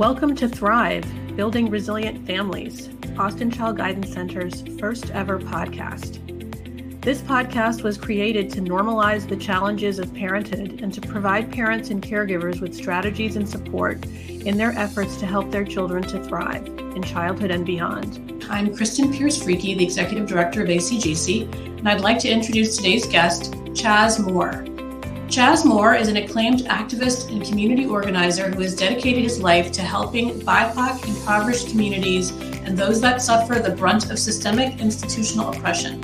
Welcome to Thrive Building Resilient Families, Austin Child Guidance Center's first ever podcast. This podcast was created to normalize the challenges of parenthood and to provide parents and caregivers with strategies and support in their efforts to help their children to thrive in childhood and beyond. I'm Kristen Pierce Freaky, the Executive Director of ACGC, and I'd like to introduce today's guest, Chas Moore. Chas Moore is an acclaimed activist and community organizer who has dedicated his life to helping BIPOC impoverished communities and those that suffer the brunt of systemic institutional oppression.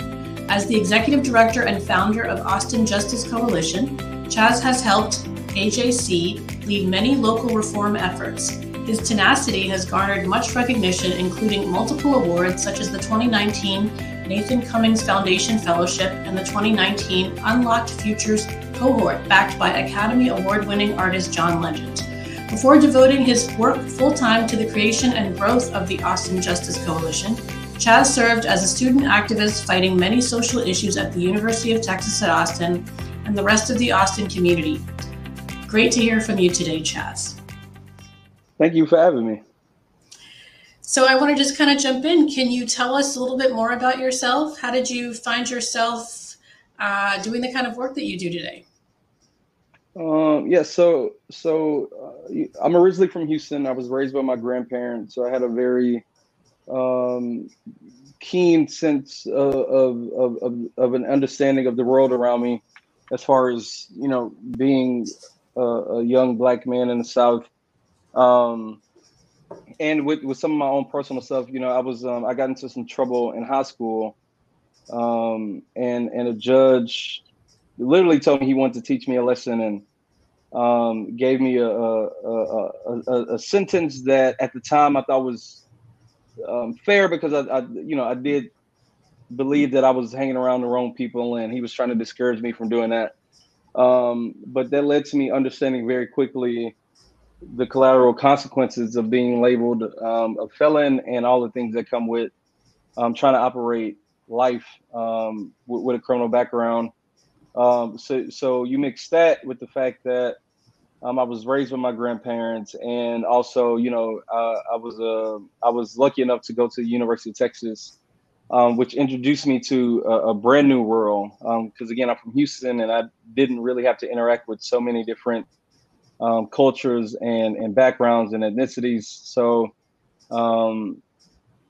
As the executive director and founder of Austin Justice Coalition, Chas has helped AJC lead many local reform efforts. His tenacity has garnered much recognition, including multiple awards such as the 2019 Nathan Cummings Foundation Fellowship and the 2019 Unlocked Futures cohort backed by Academy Award winning artist John Legend. Before devoting his work full time to the creation and growth of the Austin Justice Coalition, Chas served as a student activist fighting many social issues at the University of Texas at Austin and the rest of the Austin community. Great to hear from you today, Chas. Thank you for having me. So, I want to just kind of jump in. Can you tell us a little bit more about yourself? How did you find yourself uh, doing the kind of work that you do today? Um, yeah, so so uh, I'm originally from Houston. I was raised by my grandparents, so I had a very um, keen sense of, of, of, of, an understanding of the world around me, as far as you know, being a, a young black man in the South. Um, and with, with some of my own personal stuff, you know, I was um, I got into some trouble in high school, um, and and a judge literally told me he wanted to teach me a lesson and um, gave me a a, a, a, a, sentence that at the time I thought was um, fair because I, I, you know, I did believe that I was hanging around the wrong people and he was trying to discourage me from doing that. Um, but that led to me understanding very quickly the collateral consequences of being labeled um, a felon and all the things that come with um, trying to operate life um, with, with, a criminal background. Um, so, so you mix that with the fact that um, I was raised with my grandparents, and also, you know, uh, I was uh, I was lucky enough to go to the University of Texas, um, which introduced me to a, a brand new world. Because again, I'm from Houston, and I didn't really have to interact with so many different um, cultures and and backgrounds and ethnicities. So, um,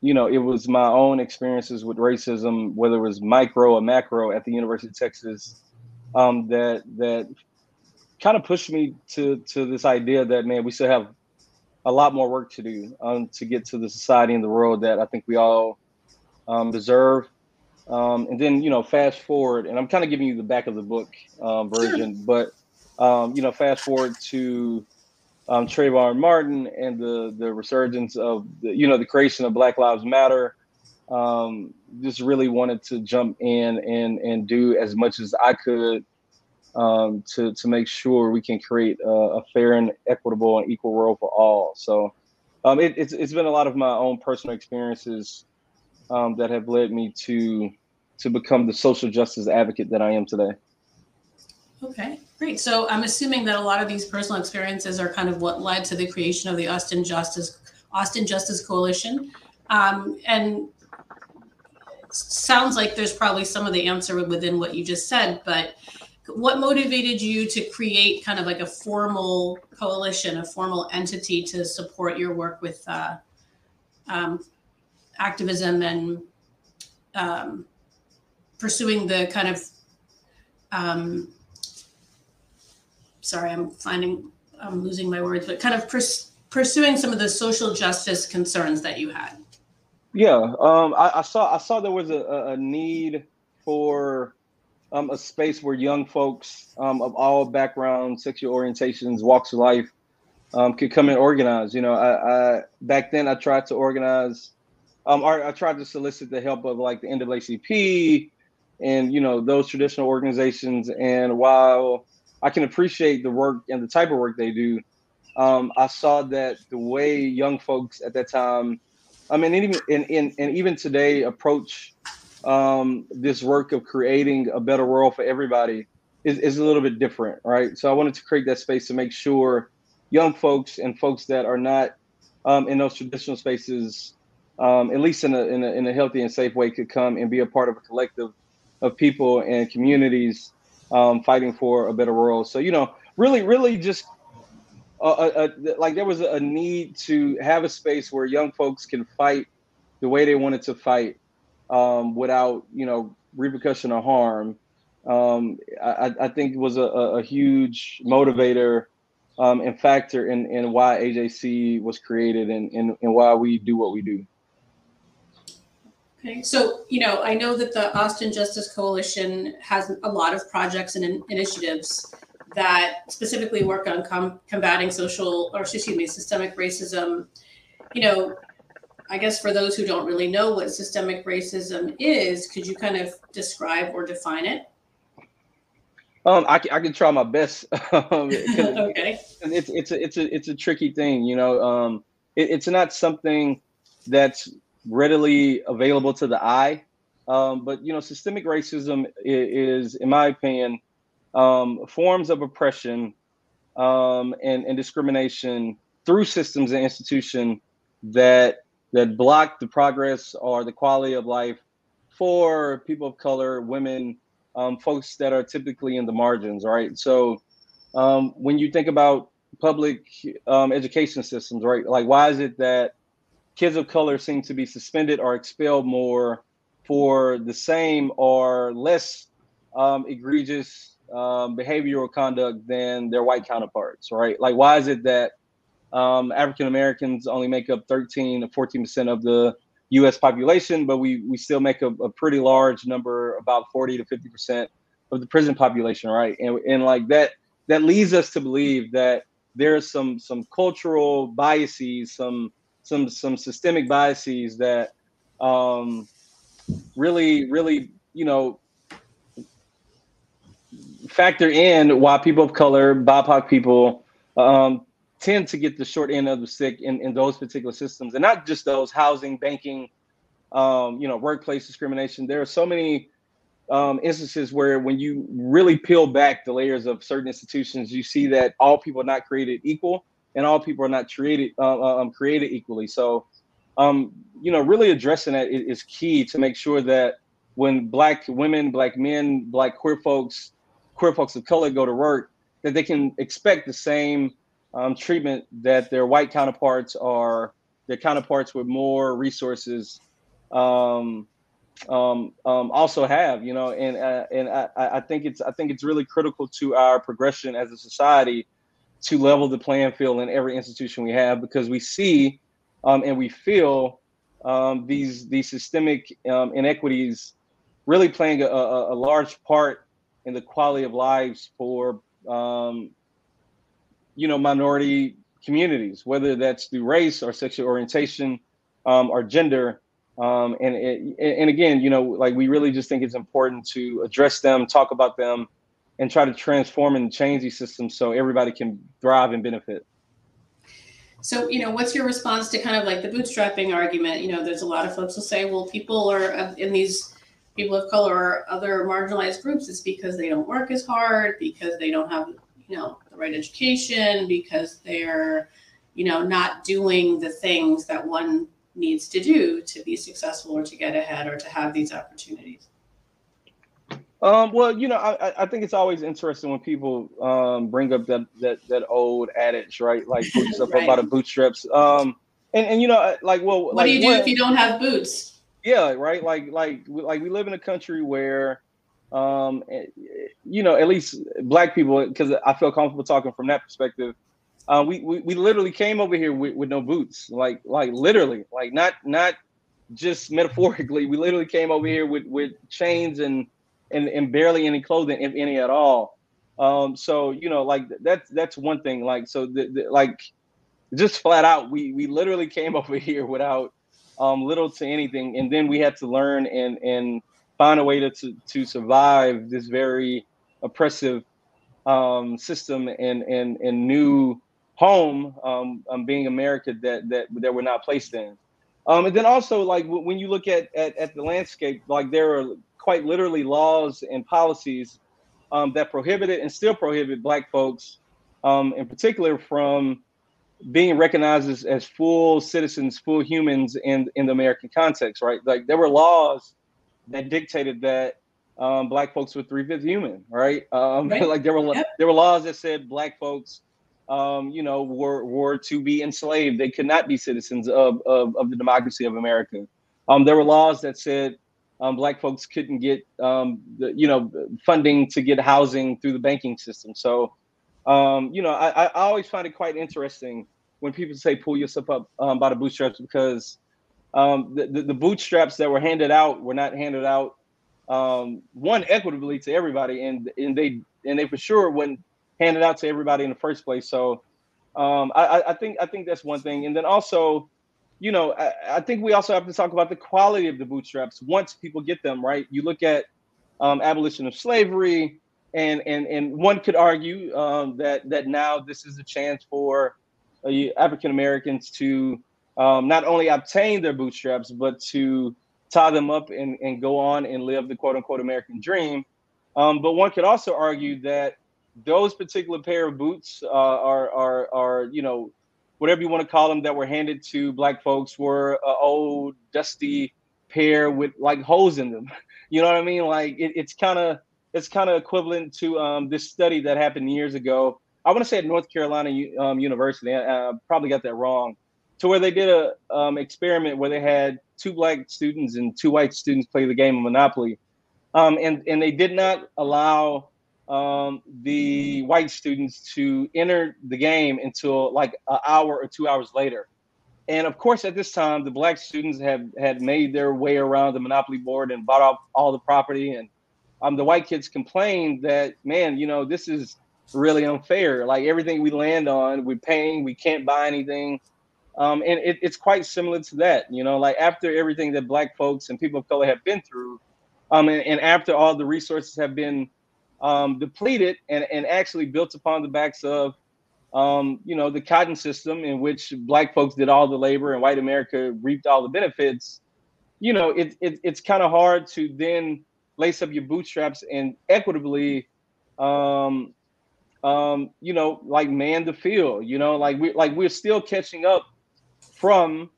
you know, it was my own experiences with racism, whether it was micro or macro, at the University of Texas, um, that that kind of pushed me to to this idea that man, we still have a lot more work to do um, to get to the society and the world that I think we all um, deserve. Um, and then you know, fast forward, and I'm kind of giving you the back of the book um, version, but um, you know, fast forward to um, Trayvon Martin and the the resurgence of the you know the creation of Black Lives Matter. Um, just really wanted to jump in and and do as much as I could um, to to make sure we can create a, a, fair and equitable and equal world for all. So um, it, it's it's been a lot of my own personal experiences um, that have led me to to become the social justice advocate that I am today. Okay, great. So I'm assuming that a lot of these personal experiences are kind of what led to the creation of the Austin Justice Austin Justice Coalition, um, and sounds like there's probably some of the answer within what you just said, but what motivated you to create kind of like a formal coalition, a formal entity to support your work with uh, um, activism and um, pursuing the kind of um, sorry, I'm finding I'm losing my words, but kind of pers- pursuing some of the social justice concerns that you had. Yeah, um, I, I, saw I saw there was a, a need for um, a space where young folks um, of all backgrounds, sexual orientations, walks of life um, could come and organize. You know, I, I back then I tried to organize, um, or I tried to solicit the help of like the NAACP and you know those traditional organizations. And while I can appreciate the work and the type of work they do, um, I saw that the way young folks at that time, I mean, even and, and, and even today approach um, this work of creating a better world for everybody is, is a little bit different, right? So I wanted to create that space to make sure young folks and folks that are not um, in those traditional spaces, um, at least in a, in a in a healthy and safe way, could come and be a part of a collective of people and communities um, fighting for a better world. So you know, really, really, just like there was a need to have a space where young folks can fight the way they wanted to fight um, without you know repercussion or harm. Um, I, I, think was a, a huge motivator um, and factor in, in why AJC was created and, and, and why we do what we do. Okay, so you know, I know that the Austin Justice Coalition has a lot of projects and in- initiatives that specifically work on com- combating social, or excuse me, systemic racism. You know, I guess for those who don't really know what systemic racism is, could you kind of describe or define it? Um, I, I can try my best. Um, okay. It's it's a it's a it's a tricky thing, you know. Um, it, it's not something that's readily available to the eye. Um, but you know, systemic racism is, in my opinion, um, forms of oppression um, and, and discrimination through systems and institutions that that block the progress or the quality of life for people of color, women, um, folks that are typically in the margins, right? So um, when you think about public um, education systems, right, like why is it that kids of color seem to be suspended or expelled more for the same or less um, egregious um, behavioral conduct than their white counterparts, right? Like, why is it that um, African Americans only make up 13 to 14 percent of the U.S. population, but we we still make a, a pretty large number, about 40 to 50 percent of the prison population, right? And and like that that leads us to believe that there's some some cultural biases, some some some systemic biases that um, really really you know factor in why people of color, BIPOC people, um, tend to get the short end of the stick in, in those particular systems, and not just those housing, banking, um, you know, workplace discrimination. There are so many um, instances where, when you really peel back the layers of certain institutions, you see that all people are not created equal, and all people are not created uh, uh um, created equally. So, um, you know, really addressing that is key to make sure that when Black women, Black men, Black queer folks queer folks of color go to work, that they can expect the same um, treatment that their white counterparts are, their counterparts with more resources um, um, um, also have, you know, and uh, and I, I think it's I think it's really critical to our progression as a society to level the playing field in every institution we have because we see um, and we feel um, these these systemic um, inequities really playing a, a, a large part in the quality of lives for um, you know minority communities, whether that's through race or sexual orientation um, or gender. Um, and and again, you know, like we really just think it's important to address them, talk about them, and try to transform and change these systems so everybody can thrive and benefit. So, you know, what's your response to kind of like the bootstrapping argument? You know, there's a lot of folks who say, well, people are uh, in these people of color or other marginalized groups, it's because they don't work as hard, because they don't have, you know, the right education, because they're, you know, not doing the things that one needs to do to be successful or to get ahead or to have these opportunities. Um, well, you know, I, I think it's always interesting when people um, bring up that that that old adage, right? Like stuff right. about the bootstraps. Um, and and you know, like, well, what like, do you do if you don't have boots? yeah right like like like we live in a country where um eh, you know at least black people because i feel comfortable talking from that perspective uh, we, we we literally came over here with, with no boots like like literally like not not just metaphorically we literally came over here with with chains and and, and barely any clothing if any at all. Um so you know like that's that's one thing. Like so the, the, like just flat out we we literally came over here without um, little to anything, and then we had to learn and and find a way to to, to survive this very oppressive um, system and and and new home um, um, being America that that that we're not placed in. Um, and then also like when you look at, at at the landscape, like there are quite literally laws and policies um, that prohibited and still prohibit Black folks, um, in particular, from being recognized as, as full citizens, full humans in in the American context, right? Like there were laws that dictated that um, black folks were three fifths human, right? Um, right. like there were yep. there were laws that said black folks, um, you know, were were to be enslaved. They could not be citizens of of, of the democracy of America. Um, there were laws that said um, black folks couldn't get um, the, you know funding to get housing through the banking system. So, um, you know, I, I always find it quite interesting when people say pull yourself up um, by the bootstraps because um, the, the, the bootstraps that were handed out were not handed out um, one equitably to everybody, and and they and they for sure wouldn't hand it out to everybody in the first place. So, I, I think I think that's one thing, and then also you know, I, I, think we also have to talk about the quality of the bootstraps once people get them right. You look at um, abolition of slavery, and and and one could argue um, that that now this is a chance for uh, African Americans to um, not only obtain their bootstraps but to tie them up and, and go on and live the quote unquote American dream. Um, but one could also argue that those particular pair of boots uh, are are are you know whatever you want to call them that were handed to black folks were old dusty pair with like holes in them. You know what i mean? Like it, it's kind of it's kind of equivalent to um, this study that happened years ago. I want to say at north carolina um, university I, I, probably got that wrong to where they did a um, experiment where they had two black students and two white students play the game of monopoly. Um, and and they did not allow um, the white students to enter the game until like an hour or two hours later. And of course, at this time, the black students have had made their way around the monopoly board and bought up all the property. And um, the white kids complained that, man, you know, this is really unfair. Like everything we land on, we're paying, we can't buy anything. Um, and it, it's quite similar to that, you know, like after everything that black folks and people of color have been through, um, and, and after all the resources have been um, depleted and, and actually built upon the backs of um, you know the cotton system in which black folks did all the labor and white america reaped all the benefits. You know it, it it's kind of hard to then lace up your bootstraps and equitably um, um, you know like man the field you know like we like we're still catching up from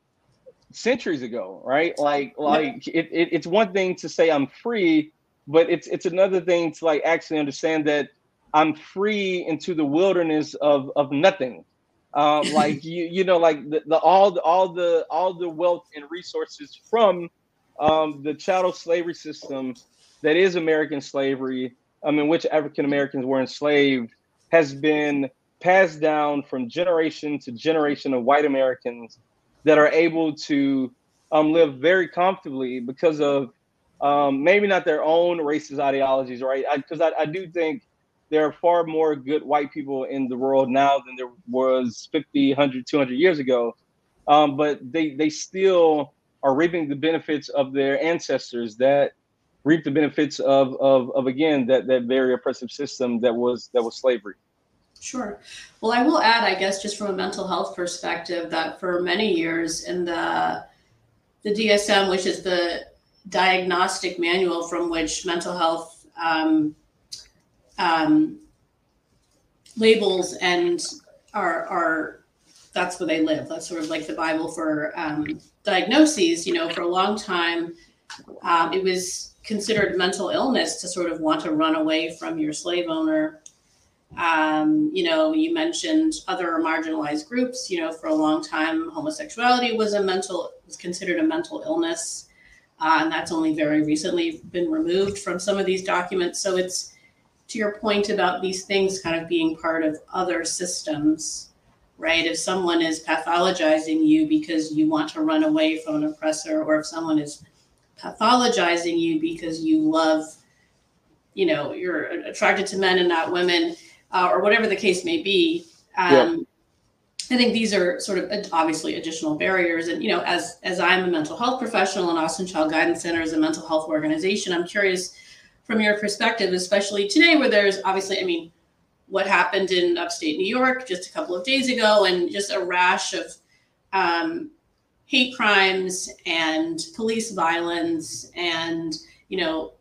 centuries ago right? Like like it, it, it's one thing to say i'm free but it's it's another thing to like actually understand that I'm free into the wilderness of of nothing. Um, like you you know like the, the all the all the all the wealth and resources from um, the chattel slavery system that is American slavery, um, in which African Americans were enslaved, has been passed down from generation to generation of white Americans that are able to um, live very comfortably because of um, maybe not their own racist ideologies, right? Because I, I, I, do think there are far more good white people in the world now than there was 50, 100, 200 years ago. Um, but they, they still are reaping the benefits of their ancestors that reap the benefits of, of, of again, that, that very oppressive system that was, that was slavery. Sure. Well, I will add, I guess, just from a mental health perspective, that for many years in the the DSM, which is the diagnostic manual from which mental health um, um, labels and are are that's where they live. That's sort of like the Bible for um, diagnoses. You know, for a long time, um, it was considered mental illness to sort of want to run away from your slave owner. Um, you know, you mentioned other marginalized groups. You know, for a long time, homosexuality was a mental was considered a mental illness. Uh, and that's only very recently been removed from some of these documents. So it's to your point about these things kind of being part of other systems, right? If someone is pathologizing you because you want to run away from an oppressor, or if someone is pathologizing you because you love, you know, you're attracted to men and not women, uh, or whatever the case may be. Um, I think these are sort of obviously additional barriers. And you know, as as I'm a mental health professional and Austin Child Guidance Center is a mental health organization, I'm curious from your perspective, especially today, where there's obviously, I mean, what happened in upstate New York just a couple of days ago, and just a rash of um, hate crimes and police violence, and you know,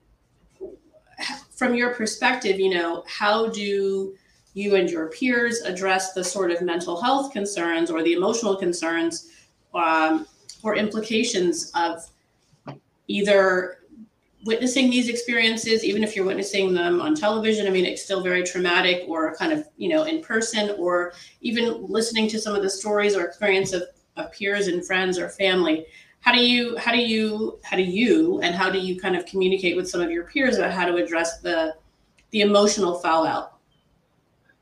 from your perspective, you know, how do you and your peers address the sort of mental health concerns or the emotional concerns um, or implications of either witnessing these experiences, even if you're witnessing them on television, I mean, it's still very traumatic or kind of, you know, in person, or even listening to some of the stories or experience of, of peers and friends or family. How do you, how do you, how do you, and how do you kind of communicate with some of your peers about how to address the, the emotional fallout?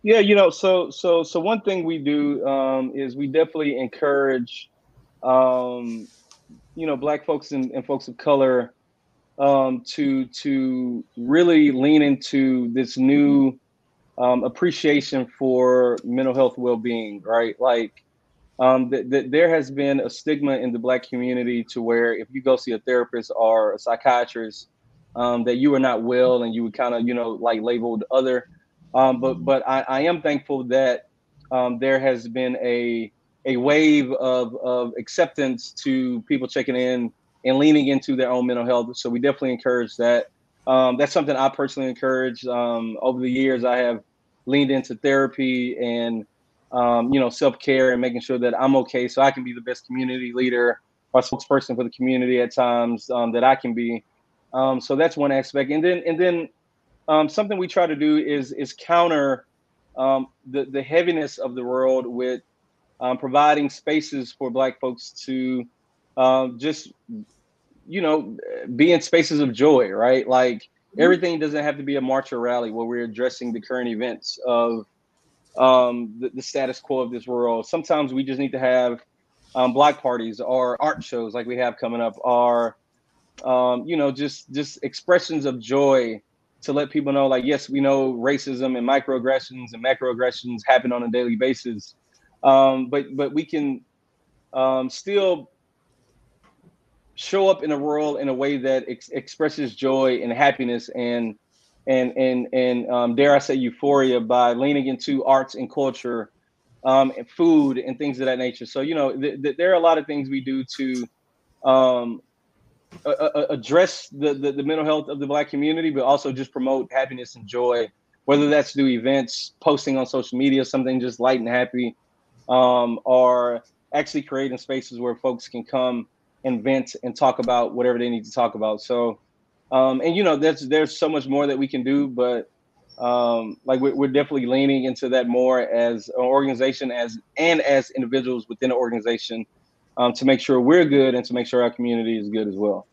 Yeah, you know, so so so one thing we do um, is we definitely encourage, um, you know, Black folks and, and folks of color um, to to really lean into this new um, appreciation for mental health well-being, right? Like um, that th- there has been a stigma in the Black community to where if you go see a therapist or a psychiatrist, um, that you are not well and you would kind of you know like labeled other. Um, but but I, I, am thankful that um, there has been a a wave of of acceptance to people checking in and leaning into their own mental health. So we definitely encourage that. Um, that's something I personally encourage. Um, over the years, I have leaned into therapy and um, you know self care and making sure that I'm okay, so I can be the best community leader or spokesperson for the community at times um, that I can be. Um, so that's one aspect, and then and then um, something we try to do is is counter the the heaviness of the world with providing spaces for Black folks to just you know, be in spaces of joy, right? Like mm-hmm. everything doesn't have to be a march or rally where we're addressing the current events of um, the, the, status quo of this world. Sometimes we just need to have um, block parties or art shows like we have coming up, or um, you know, just just expressions of joy to let people know, like, yes, we know racism and microaggressions and macroaggressions happen on a daily basis, um, but but we can um, still show up in the world in a way that ex- expresses joy and happiness and and and and um, dare I say euphoria by leaning into arts and culture, um, and food and things of that nature. So you know, th- th- there are a lot of things we do to um, a- address the, the, the mental health of the Black community, but also just promote happiness and joy. Whether that's through events, posting on social media, something just light and happy, um, or actually creating spaces where folks can come and vent and talk about whatever they need to talk about. So, um, and you know, there's there's so much more that we can do, but um, like we're, we're definitely leaning into that more as an organization, as and as individuals within the organization, um, to make sure we're good and to make sure our community is good as well.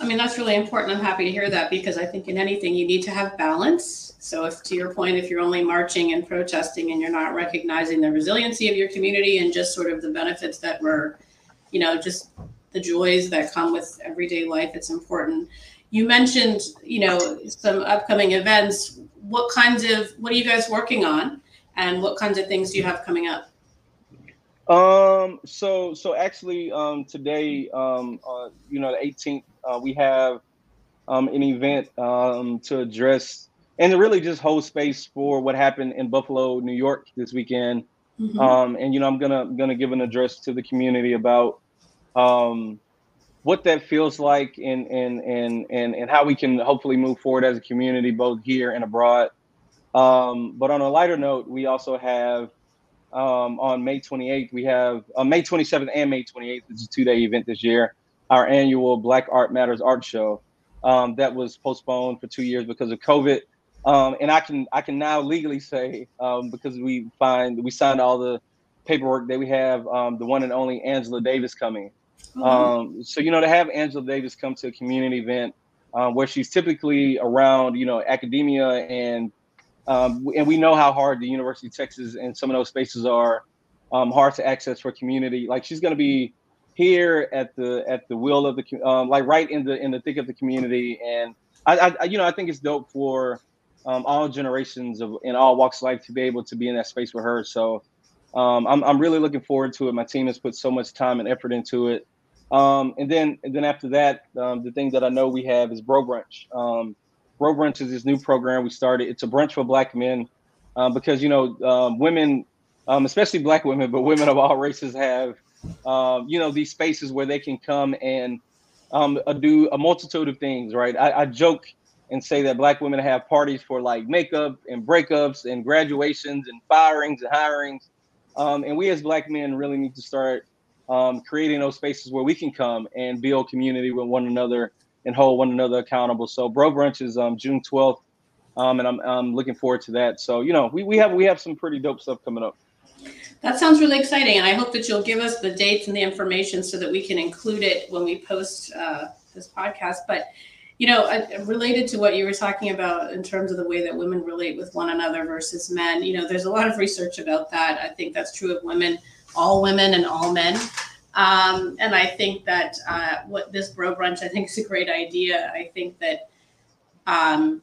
I mean, that's really important. I'm happy to hear that because I think in anything you need to have balance. So, if to your point, if you're only marching and protesting and you're not recognizing the resiliency of your community and just sort of the benefits that we're you know, just the joys that come with everyday life. It's important. You mentioned, you know, some upcoming events. What kinds of what are you guys working on, and what kinds of things do you have coming up? Um. So so actually, um, today, um, uh, you know, the 18th, uh, we have um an event um to address and to really just hold space for what happened in Buffalo, New York this weekend. Mm-hmm. Um, and you know, I'm gonna gonna give an address to the community about um, what that feels like and and and and and how we can hopefully move forward as a community both here and abroad. Um, but on a lighter note, we also have um, on May 28th, we have uh, May 27th and May 28th. It's a two-day event this year. Our annual Black Art Matters art show um, that was postponed for two years because of COVID. Um, and I can I can now legally say um, because we find we signed all the paperwork that we have um, the one and only Angela Davis coming. Mm-hmm. Um, so you know to have Angela Davis come to a community event um, where she's typically around you know academia and um, and we know how hard the University of Texas and some of those spaces are um, hard to access for community. Like she's going to be here at the at the will of the um, like right in the in the thick of the community and I, I you know I think it's dope for um, all generations of in all walks of life to be able to be in that space with her. So um, I'm, I'm really looking forward to it. My team has put so much time and effort into it. Um, and then and then after that, the thing that I know we have is Bro Brunch. Um, Brunch is this new program we started. It's a brunch for Black men um, because you know um, women, um, especially Black women, but women of all races have um, you know these spaces where they can come and um, do a multitude of things. Right? I, I joke and say that black women have parties for like makeup and breakups and graduations and firings and hirings. Um, and we as black men really need to start um, creating those spaces where we can come and build community with one another and hold one another accountable. So Bro Brunch is um, June 12th, um, and I'm, I'm looking forward to that. So you know, we, we have we have some pretty dope stuff coming up. That sounds really exciting, and I hope that you'll give us the dates and the information so that we can include it when we post uh, this podcast. But you know, related to what you were talking about in terms of the way that women relate with one another versus men, you know, there's a lot of research about that. I think that's true of women, all women and all men. Um, and I think that uh, what this bro brunch, I think, is a great idea. I think that um,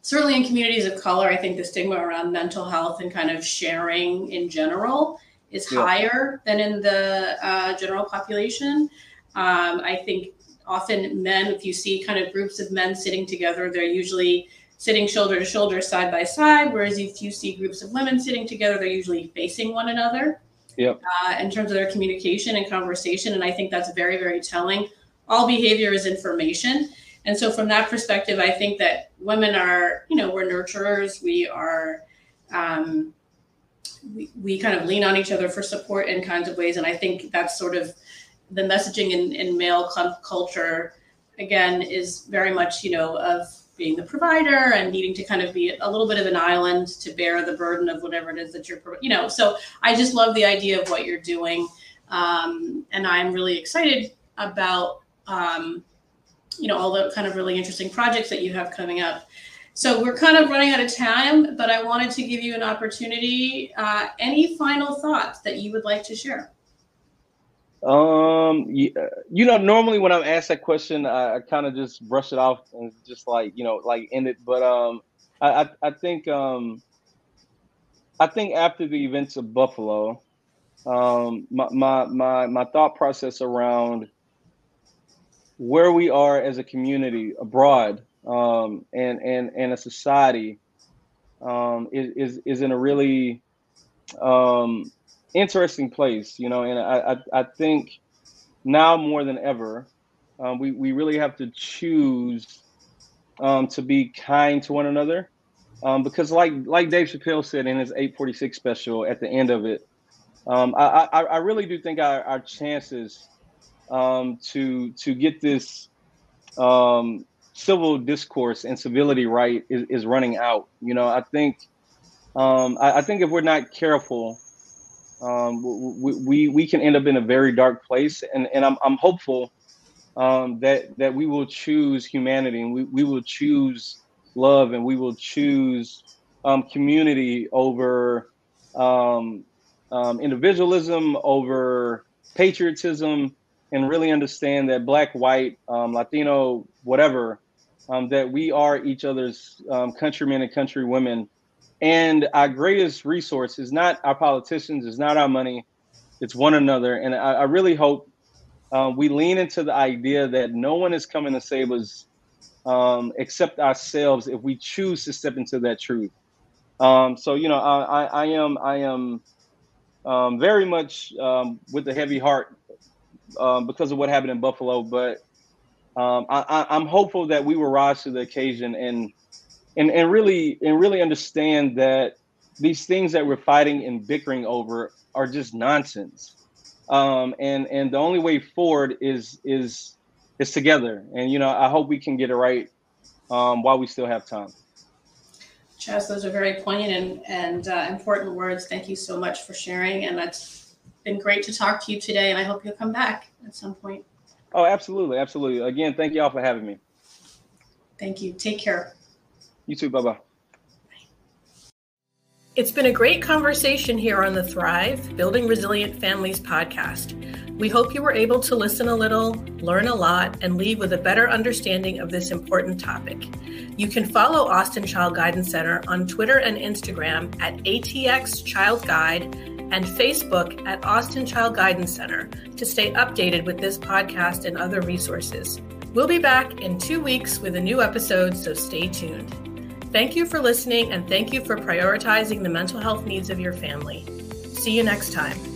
certainly in communities of color, I think the stigma around mental health and kind of sharing in general is yeah. higher than in the uh, general population. Um, I think often men, if you see kind of groups of men sitting together, they're usually sitting shoulder to shoulder, side by side. Whereas if you see groups of women sitting together, they're usually facing one another. Yep. Uh, in terms of their communication and conversation, and I think that's very, very telling. All behavior is information, and so from that perspective, I think that women are, you know, we're nurturers. We are. Um, we, we kind of lean on each other for support in kinds of ways. And I think that's sort of the messaging in, in male culture again is very much you know of being the provider and needing to kind of be a little bit of an island to bear the burden of whatever it is that you're you know so i just love the idea of what you're doing. Um, and i'm really excited about um, you know all the kind of really interesting projects that you have coming up. So we're kind of running out of time but i wanted to give you an opportunity uh, any final thoughts that you would like to share um, you, you know, normally when I'm asked that question, I, I kind of just brush it off and just like you know, like end it. But um, I, I, I think um, I think after the events of Buffalo, um, my my my my thought process around where we are as a community abroad, um, and and and a society, um, is is is in a really um interesting place, you know, and I, I, I think now more than ever, um, we, we really have to choose um, to be kind to one another. Um, because like like Dave Chappelle said in his 846 special at the end of it, um, I, I, I really do think our, our chances um, to to get this um, civil discourse and civility right is, is running out. You know, I think I, I think if we're not careful, um, we, we, we can end up in a very dark place. And, and I'm, I'm hopeful um, that, that we will choose humanity and we, we will choose love and we will choose um, community over um, um, individualism, over patriotism, and really understand that black, white, um, Latino, whatever, that we are each other's countrymen and countrywomen and our greatest resource is not our politicians, it's not our money, it's one another. And I, I really hope uh, we lean into the idea that no one is coming to save us um, except ourselves if we choose to step into that truth. Um, so you know, I, I, I am I am um, very much um, with a heavy heart um, because of what happened in Buffalo, but I, am hopeful that we will rise to the occasion and and and really and really understand that these things that we're fighting and bickering over are just nonsense. Um, and and the only way forward is is is together. And you know, I hope we can get it right um, while we still have time. Chas, those are very poignant and, and uh, important words. Thank you so much for sharing. And it's been great to talk to you today. And I hope you'll come back at some point. Oh, absolutely. Absolutely. Again, thank you all for having me. Thank you. Take care. You too. Bye bye. It's been a great conversation here on the Thrive Building Resilient Families podcast. We hope you were able to listen a little, learn a lot, and leave with a better understanding of this important topic. You can follow Austin Child Guidance Center on Twitter and Instagram at ATX Child Guide and Facebook at Austin Child Guidance Center to stay updated with this podcast and other resources. We'll be back in two weeks with a new episode, so stay tuned. Thank you for listening and thank you for prioritizing the mental health needs of your family. See you next time.